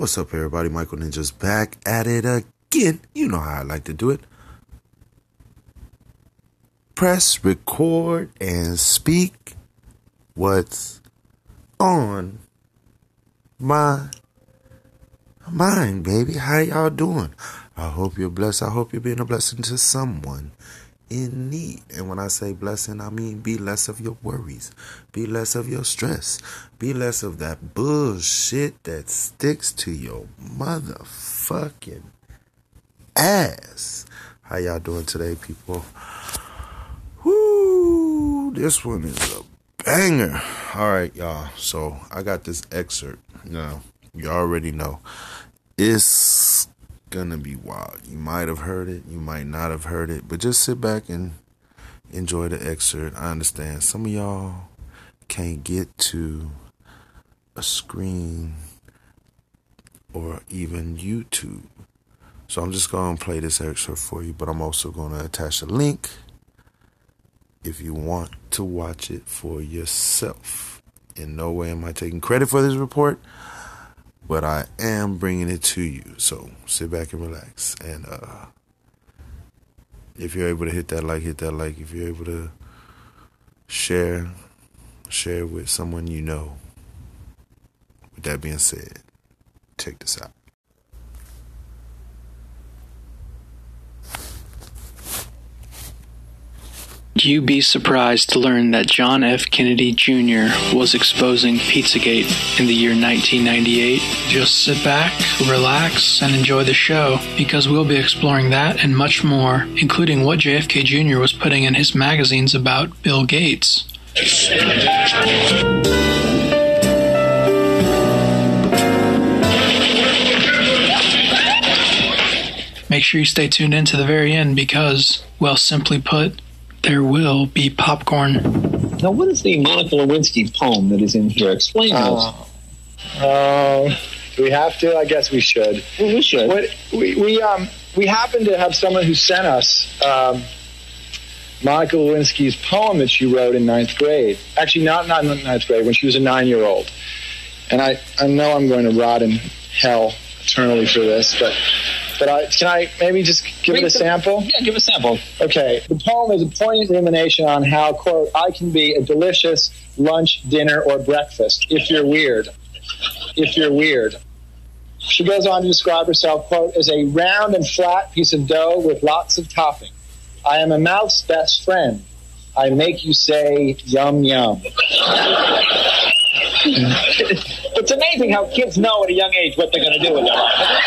What's up, everybody? Michael Ninja's back at it again. You know how I like to do it. Press record and speak what's on my mind, baby. How y'all doing? I hope you're blessed. I hope you're being a blessing to someone in need. And when I say blessing, I mean be less of your worries, be less of your stress, be less of that bullshit that sticks to your motherfucking ass. How y'all doing today, people? Whoo, this one is a banger. All right, y'all. So I got this excerpt. Now, you already know. It's gonna be wild. You might have heard it, you might not have heard it, but just sit back and enjoy the excerpt. I understand some of y'all can't get to a screen or even YouTube. So I'm just going to play this excerpt for you, but I'm also going to attach a link if you want to watch it for yourself. In no way am I taking credit for this report but I am bringing it to you. So sit back and relax. And uh, if you're able to hit that like, hit that like. If you're able to share, share with someone you know. With that being said, take this out. You be surprised to learn that John F. Kennedy Jr. was exposing Pizzagate in the year 1998. Just sit back, relax, and enjoy the show because we'll be exploring that and much more, including what JFK Jr. was putting in his magazines about Bill Gates. Make sure you stay tuned in to the very end because, well, simply put, there will be popcorn. Now, what is the Monica Lewinsky poem that is in here? Explain uh, uh, do we have to? I guess we should. Well, we should. What, we, we, um, we happen to have someone who sent us um, Monica Lewinsky's poem that she wrote in ninth grade. Actually, not, not in ninth grade, when she was a nine year old. And I, I know I'm going to rot in hell eternally for this, but but I, can I maybe just give Read it a the, sample? Yeah, give a sample. Okay. The poem is a poignant rumination on how, quote, I can be a delicious lunch, dinner, or breakfast if you're weird. If you're weird. She goes on to describe herself, quote, as a round and flat piece of dough with lots of topping. I am a mouth's best friend. I make you say yum yum. it's amazing how kids know at a young age what they're going to do with their life.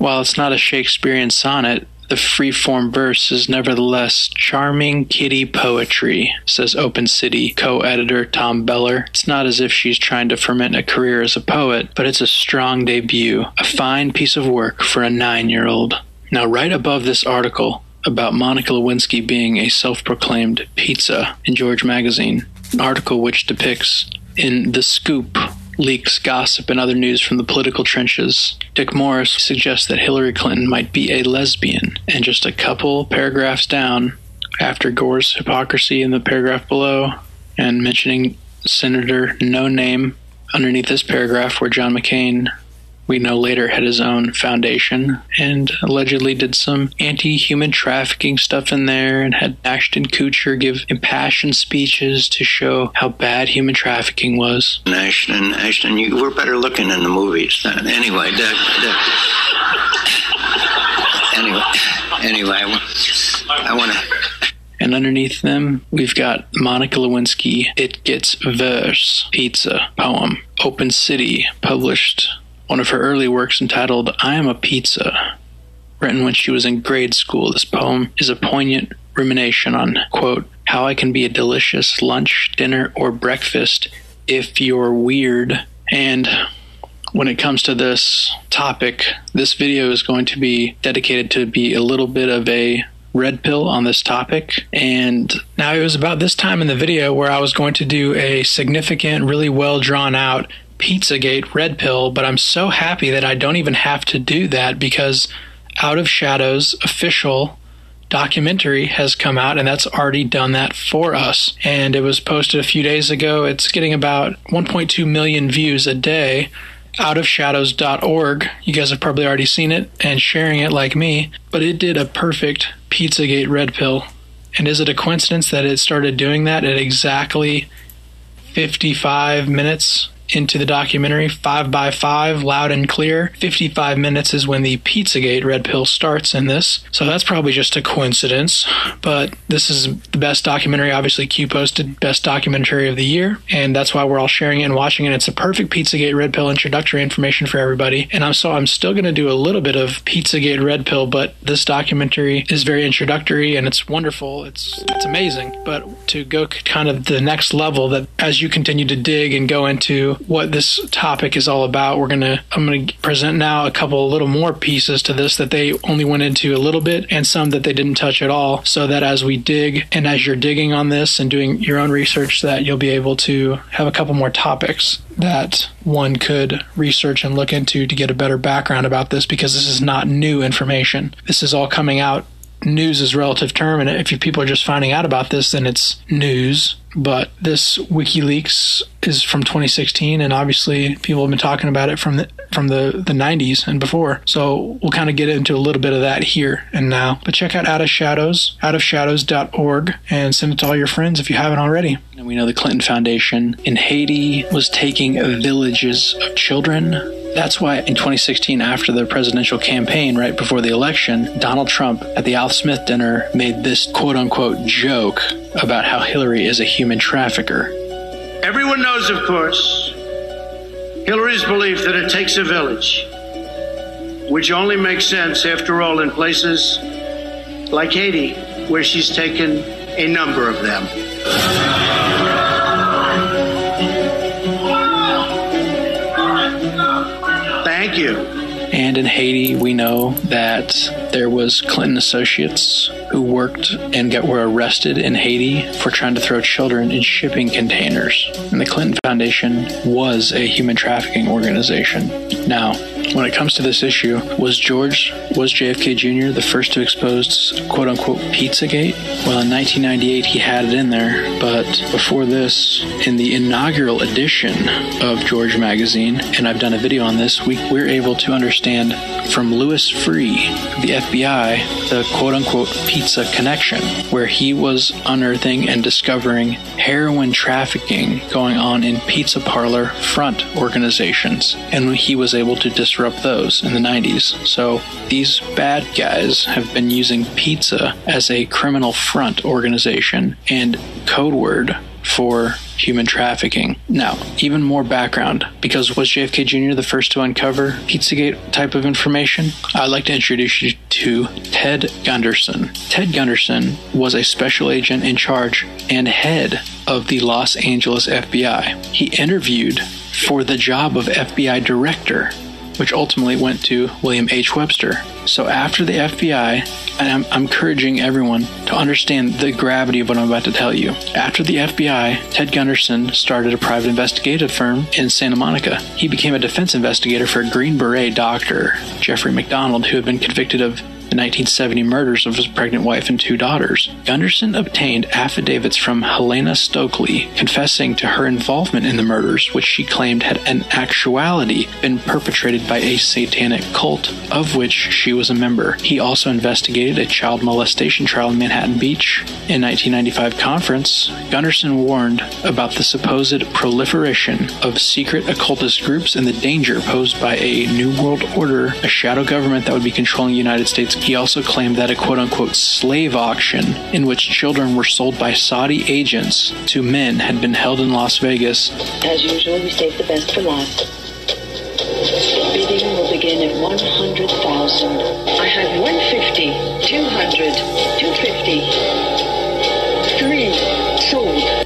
While it's not a Shakespearean sonnet, the free-form verse is nevertheless charming kitty poetry, says Open City co-editor Tom Beller. It's not as if she's trying to ferment a career as a poet, but it's a strong debut, a fine piece of work for a nine-year-old. Now, right above this article about Monica Lewinsky being a self-proclaimed pizza in George Magazine, an article which depicts in The Scoop leaks, gossip, and other news from the political trenches. Dick Morris suggests that Hillary Clinton might be a lesbian, and just a couple paragraphs down, after Gore's hypocrisy in the paragraph below, and mentioning Senator No Name underneath this paragraph where John McCain we know later had his own foundation and allegedly did some anti human trafficking stuff in there and had Ashton Kutcher give impassioned speeches to show how bad human trafficking was. Ashton, Ashton, you were better looking in the movies. Then. Anyway, the, the, anyway, anyway, I want to. And underneath them, we've got Monica Lewinsky, It Gets Verse, Pizza, Poem, Open City, published one of her early works entitled I Am a Pizza, written when she was in grade school. This poem is a poignant rumination on, quote, how I can be a delicious lunch, dinner, or breakfast if you're weird. And when it comes to this topic, this video is going to be dedicated to be a little bit of a red pill on this topic. And now it was about this time in the video where I was going to do a significant, really well drawn out Pizzagate Red Pill, but I'm so happy that I don't even have to do that because Out of Shadows official documentary has come out and that's already done that for us. And it was posted a few days ago. It's getting about 1.2 million views a day. outofshadows.org. You guys have probably already seen it and sharing it like me, but it did a perfect Pizzagate red pill. And is it a coincidence that it started doing that at exactly 55 minutes into the documentary, five by five, loud and clear. 55 minutes is when the Pizzagate red pill starts in this. So that's probably just a coincidence. But this is the best documentary. Obviously, Q posted best documentary of the year. And that's why we're all sharing it and watching it. It's a perfect Pizzagate red pill introductory information for everybody. And I'm so I'm still going to do a little bit of Pizzagate red pill, but this documentary is very introductory and it's wonderful. It's it's amazing. But to go kind of the next level that as you continue to dig and go into what this topic is all about. We're gonna I'm gonna present now a couple little more pieces to this that they only went into a little bit and some that they didn't touch at all. So that as we dig and as you're digging on this and doing your own research, that you'll be able to have a couple more topics that one could research and look into to get a better background about this because this is not new information. This is all coming out news is relative term and if people are just finding out about this then it's news but this WikiLeaks is from 2016, and obviously people have been talking about it from the from the, the 90s and before. So we'll kind of get into a little bit of that here and now. But check out Out of Shadows, outofshadows.org, and send it to all your friends if you haven't already. And we know the Clinton Foundation in Haiti was taking villages of children that's why in 2016, after the presidential campaign, right before the election, Donald Trump at the Al Smith dinner made this quote unquote joke about how Hillary is a human trafficker. Everyone knows, of course, Hillary's belief that it takes a village, which only makes sense, after all, in places like Haiti, where she's taken a number of them. Thank you. And in Haiti, we know that there was Clinton associates who worked and got were arrested in Haiti for trying to throw children in shipping containers. And the Clinton Foundation was a human trafficking organization. Now, when it comes to this issue, was George, was JFK Jr. the first to expose quote unquote Pizzagate? Well, in 1998 he had it in there, but before this, in the inaugural edition of George Magazine, and I've done a video on this, we, we're able to understand from Louis Freeh, the FBI, the quote unquote pizza connection, where he was unearthing and discovering heroin trafficking going on in pizza parlor front organizations. And he was able to disrupt those in the 90s. So these bad guys have been using pizza as a criminal front organization and code word for human trafficking. Now, even more background, because was JFK Jr. the first to uncover Pizzagate type of information? I'd like to introduce you to Ted Gunderson. Ted Gunderson was a special agent in charge and head of the Los Angeles FBI. He interviewed for the job of FBI director which ultimately went to William H. Webster. So after the FBI, and I'm, I'm, encouraging everyone to understand the gravity of what I'm about to tell you. After the FBI, Ted Gunderson started a private investigative firm in Santa Monica. He became a defense investigator for a Green Beret doctor, Jeffrey MacDonald, who had been convicted of the 1970 murders of his pregnant wife and two daughters. Gunderson obtained affidavits from Helena Stoeckley confessing to her involvement in the murders, which she claimed had in actuality been perpetrated by a satanic cult of which she was a member. He also investigated a child molestation trial in Manhattan Beach. In 1995 conference, Gunderson warned about the supposed proliferation of secret occultist groups and the danger posed by a New World Order, a shadow government that would be controlling the United States he also claimed that a quote unquote slave auction in which children were sold by Saudi agents to men had been held in Las Vegas. As usual, we save the best for last. Bidding will begin at 100,000. I have 150, 200, 250.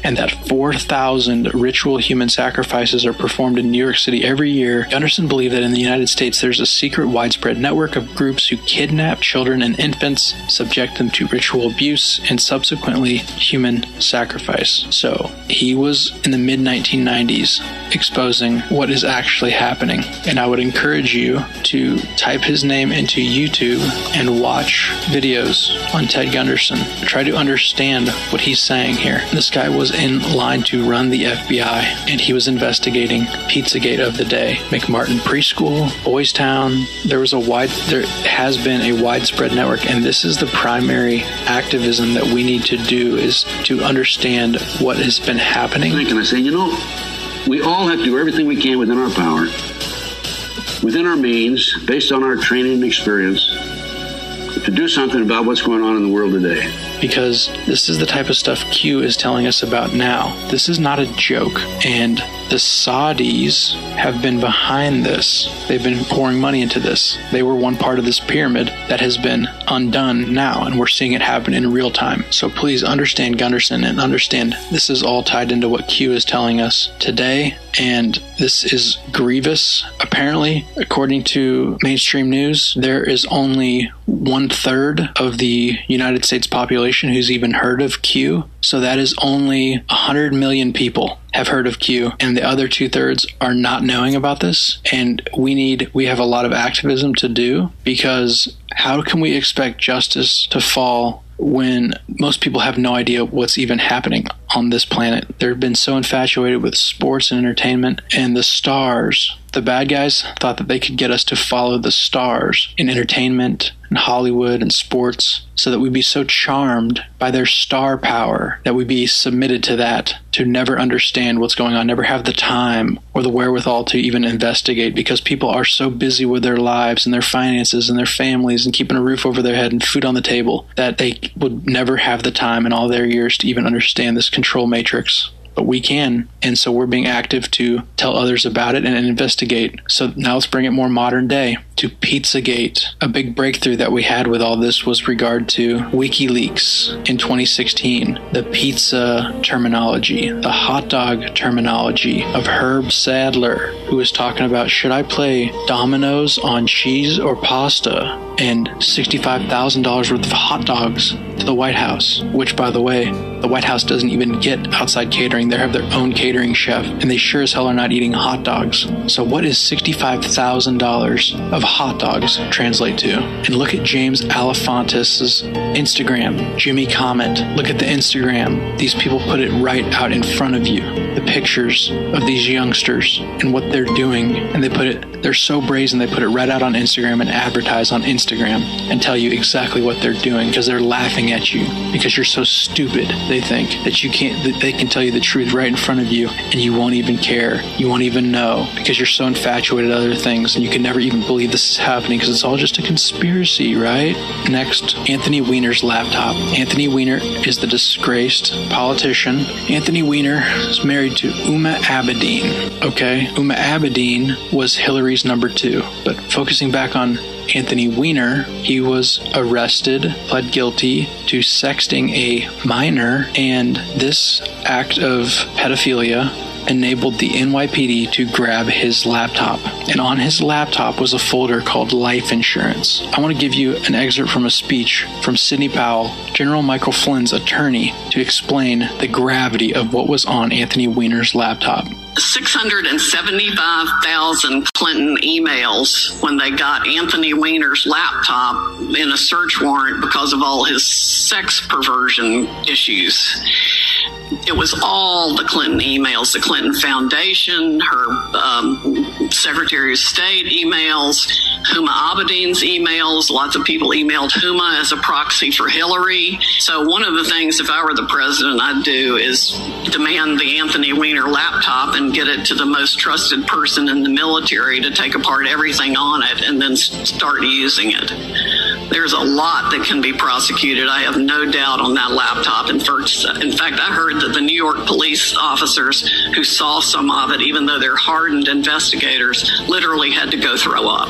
And that 4,000 ritual human sacrifices are performed in New York City every year. Gunderson believed that in the United States there's a secret, widespread network of groups who kidnap children and infants, subject them to ritual abuse, and subsequently human sacrifice. So he was in the mid 1990s exposing what is actually happening. And I would encourage you to type his name into YouTube and watch videos on Ted Gunderson. Try to understand what he's saying here. This guy was in line to run the FBI, and he was investigating Pizzagate of the day. McMartin Preschool, Boys Town. There was a wide, there has been a widespread network, and this is the primary activism that we need to do is to understand what has been happening. And I say, you know, we all have to do everything we can within our power, within our means, based on our training and experience, to do something about what's going on in the world today. Because this is the type of stuff Q is telling us about now. This is not a joke. And the Saudis have been behind this. They've been pouring money into this. They were one part of this pyramid that has been undone now, and we're seeing it happen in real time. So please understand Gunderson and understand this is all tied into what Q is telling us today. And this is grievous. Apparently, according to mainstream news, there is only one third of the United States population who's even heard of Q. So that is only 100 million people have heard of Q, and the other two thirds are not knowing about this. And we need, we have a lot of activism to do because how can we expect justice to fall when most people have no idea what's even happening on this planet? They've been so infatuated with sports and entertainment and the stars. The bad guys thought that they could get us to follow the stars in entertainment and Hollywood and sports so that we'd be so charmed by their star power that we'd be submitted to that to never understand what's going on, never have the time or the wherewithal to even investigate because people are so busy with their lives and their finances and their families and keeping a roof over their head and food on the table that they would never have the time in all their years to even understand this control matrix but we can. And so we're being active to tell others about it and investigate. So now let's bring it more modern day to Pizzagate. A big breakthrough that we had with all this was regard to WikiLeaks in 2016, the pizza terminology, the hot dog terminology of Herb Sandler, who was talking about should I play dominoes on cheese or pasta and $65,000 worth of hot dogs to the White House, which, by the way, the White House doesn't even get outside catering. They have their own catering chef, and they sure as hell are not eating hot dogs. So, what is $65,000 of hot dogs translate to? And look at James Alefantis' Instagram, Jimmy Comet. Look at the Instagram. These people put it right out in front of you. The pictures of these youngsters and what they're doing, and they put it, they're so brazen, they put it right out on Instagram and advertise on Instagram and tell you exactly what they're doing because they're laughing at you because you're so stupid. They think that you can't, that they can tell you the truth right in front of you and you won't even care. You won't even know because you're so infatuated with other things and you can never even believe this is happening because it's all just a conspiracy, right? Next, Anthony Weiner's laptop. Anthony Weiner is the disgraced politician. Anthony Weiner is married to Huma Abedin. Okay, Huma Abedin was Hillary's number two. But focusing back on Anthony Weiner, he was arrested, pled guilty to sexting a minor, and this act of pedophilia enabled the NYPD to grab his laptop. And on his laptop was a folder called Life Insurance. I want to give you an excerpt from a speech from Sidney Powell, General Michael Flynn's attorney, to explain the gravity of what was on Anthony Weiner's laptop. 675,000 Clinton emails when they got Anthony Weiner's laptop in a search warrant because of all his sex perversion issues. It was all the Clinton emails, the Clinton Foundation, her um, Secretary of State emails, Huma Abedin's emails. Lots of people emailed Huma as a proxy for Hillary. So, one of the things, if I were the president, I'd do is demand the Anthony Weiner laptop and get it to the most trusted person in the military to take apart everything on it and then start using it. There's a lot that can be prosecuted. I have no doubt on that laptop. In fact, in fact, I heard that the New York police officers who saw some of it, even though they're hardened investigators, literally had to go throw up.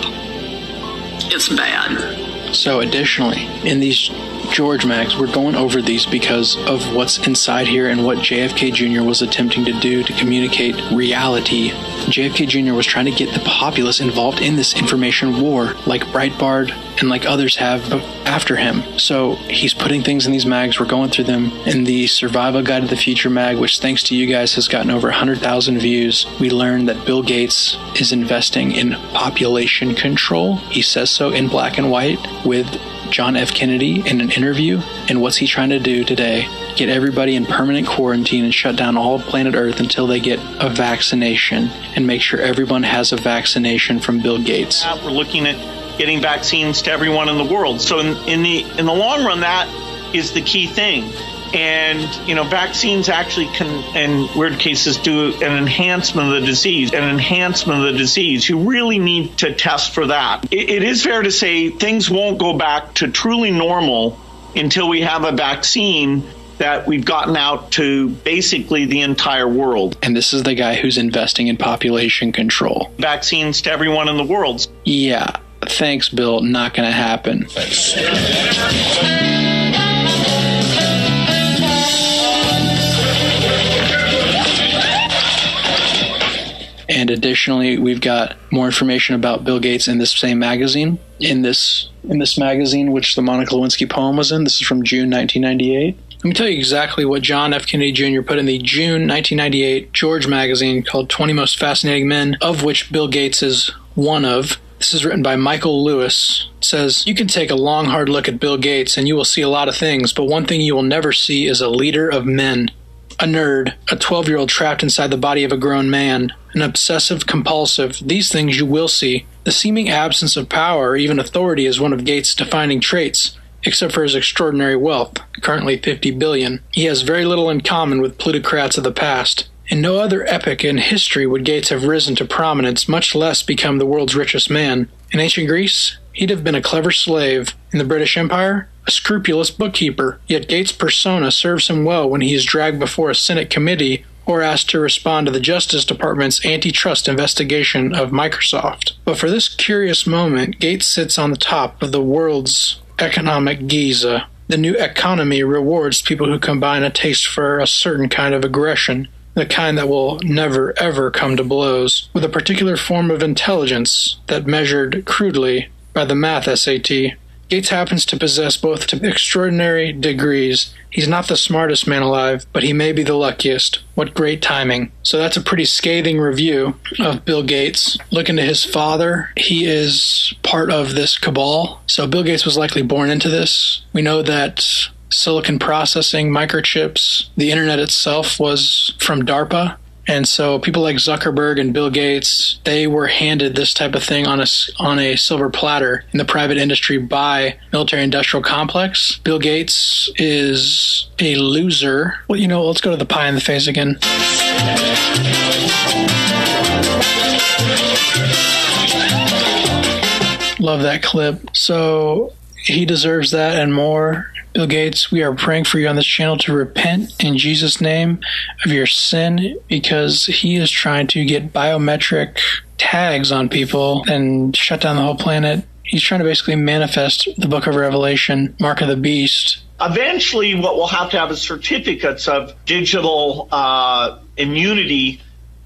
It's bad. So, additionally, in these George Mags, we're going over these because of what's inside here and what JFK Jr. was attempting to do to communicate reality. JFK Jr. was trying to get the populace involved in this information war, like Breitbart and like others have after him. So he's putting things in these mags. We're going through them in the Survival Guide to the Future mag, which thanks to you guys has gotten over 100,000 views. We learned that Bill Gates is investing in population control. He says so in black and white with John F. Kennedy in an interview, and what's he trying to do today? Get everybody in permanent quarantine and shut down all of planet Earth until they get a vaccination and make sure everyone has a vaccination from Bill Gates. We're looking at getting vaccines to everyone in the world. So in, in the in the long run, that is the key thing. And you know, vaccines actually can, in weird cases, do an enhancement of the disease. An enhancement of the disease. You really need to test for that. it, it is fair to say things won't go back to truly normal until we have a vaccine that we've gotten out to basically the entire world. And this is the guy who's investing in population control. Vaccines to everyone in the world. Yeah. Thanks, Bill. Not going to happen. And additionally, we've got more information about Bill Gates in this same magazine. In this in this magazine, which the Monica Lewinsky poem was in. This is from June 1998. Let me tell you exactly what John F. Kennedy Jr. put in the June 1998 George magazine called 20 Most Fascinating Men, of which Bill Gates is one of. This is written by Michael Lewis. It says, You can take a long, hard look at Bill Gates and you will see a lot of things, but one thing you will never see is a leader of men. A nerd, a 12 year old trapped inside the body of a grown man, an obsessive compulsive, these things you will see. The seeming absence of power or even authority is one of Gates' defining traits except for his extraordinary wealth, currently 50 billion. He has very little in common with plutocrats of the past. In no other epoch in history would Gates have risen to prominence, much less become the world's richest man. In ancient Greece, he'd have been a clever slave. In the British Empire, a scrupulous bookkeeper. Yet Gates' persona serves him well when he is dragged before a Senate committee or asked to respond to the Justice Department's antitrust investigation of Microsoft. But for this curious moment, Gates sits on the top of the world's economic Giza. The new economy rewards people who combine a taste for a certain kind of aggression, the kind that will never ever come to blows, with a particular form of intelligence that measured crudely by the math SAT. Gates happens to possess both to extraordinary degrees. He's not the smartest man alive, but he may be the luckiest. What great timing. So that's a pretty scathing review of Bill Gates. Looking to his father. He is part of this cabal. So Bill Gates was likely born into this. We know that silicon processing, microchips, the internet itself was from DARPA. And so people like Zuckerberg and Bill Gates, they were handed this type of thing on a, on a silver platter in the private industry by military industrial complex. Bill Gates is a loser. Well, you know, let's go to the pie in the face again. Love that clip. So he deserves that and more. Bill Gates, we are praying for you on this channel to repent in Jesus' name of your sin because he is trying to get biometric tags on people and shut down the whole planet. He's trying to basically manifest the book of Revelation, Mark of the Beast. Eventually, what we'll have to have is certificates of digital uh, immunity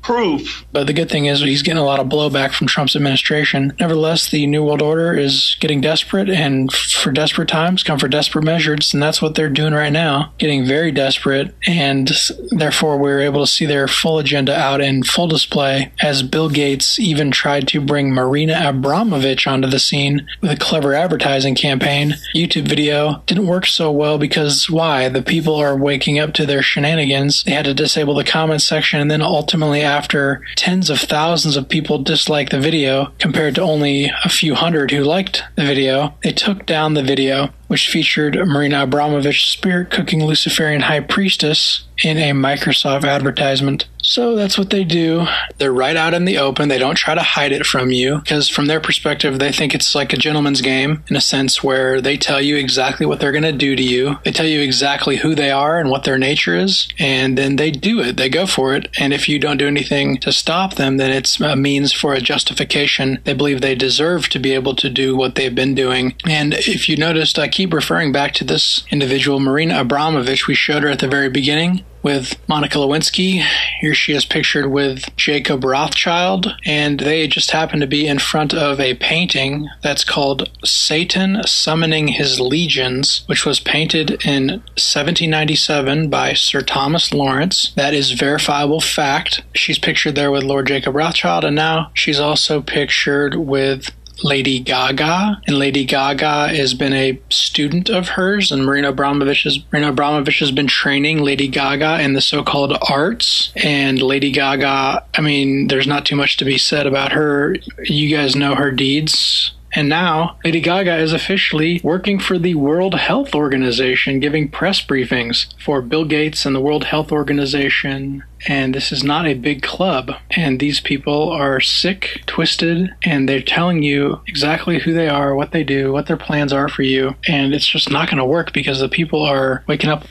proof. But the good thing is he's getting a lot of blowback from Trump's administration. Nevertheless, the New World Order is getting desperate, and for desperate times come for desperate measures, and that's what they're doing right now, getting very desperate, and therefore we're able to see their full agenda out in full display as Bill Gates even tried to bring Marina Abramovich onto the scene with a clever advertising campaign. YouTube video didn't work so well because why? The people are waking up to their shenanigans. They had to disable the comment section and then ultimately after tens of thousands of people disliked the video compared to only a few hundred who liked the video, they took down the video, which featured Marina Abramovich spirit cooking Luciferian high priestess in a Microsoft advertisement. So that's what they do. They're right out in the open. They don't try to hide it from you because, from their perspective, they think it's like a gentleman's game in a sense where they tell you exactly what they're going to do to you. They tell you exactly who they are and what their nature is, and then they do it. They go for it. And if you don't do anything to stop them, then it's a means for a justification. They believe they deserve to be able to do what they've been doing. And if you noticed, I keep referring back to this individual, Marina Abramovich. We showed her at the very beginning with Monica Lewinsky. Here she is pictured with Jacob Rothschild, and they just happen to be in front of a painting that's called Satan Summoning His Legions, which was painted in 1797 by Sir Thomas Lawrence. That is verifiable fact. She's pictured there with Lord Jacob Rothschild, and now she's also pictured with Lady Gaga, and Lady Gaga has been a student of hers, and Marina Abramovich has Marina Abramovich has been training Lady Gaga in the so-called arts. And Lady Gaga, I mean, there's not too much to be said about her. You guys know her deeds. And now, Lady Gaga is officially working for the World Health Organization, giving press briefings for Bill Gates and the World Health Organization. And this is not a big club. And these people are sick, twisted, and they're telling you exactly who they are, what they do, what their plans are for you. And it's just not going to work because the people are waking up.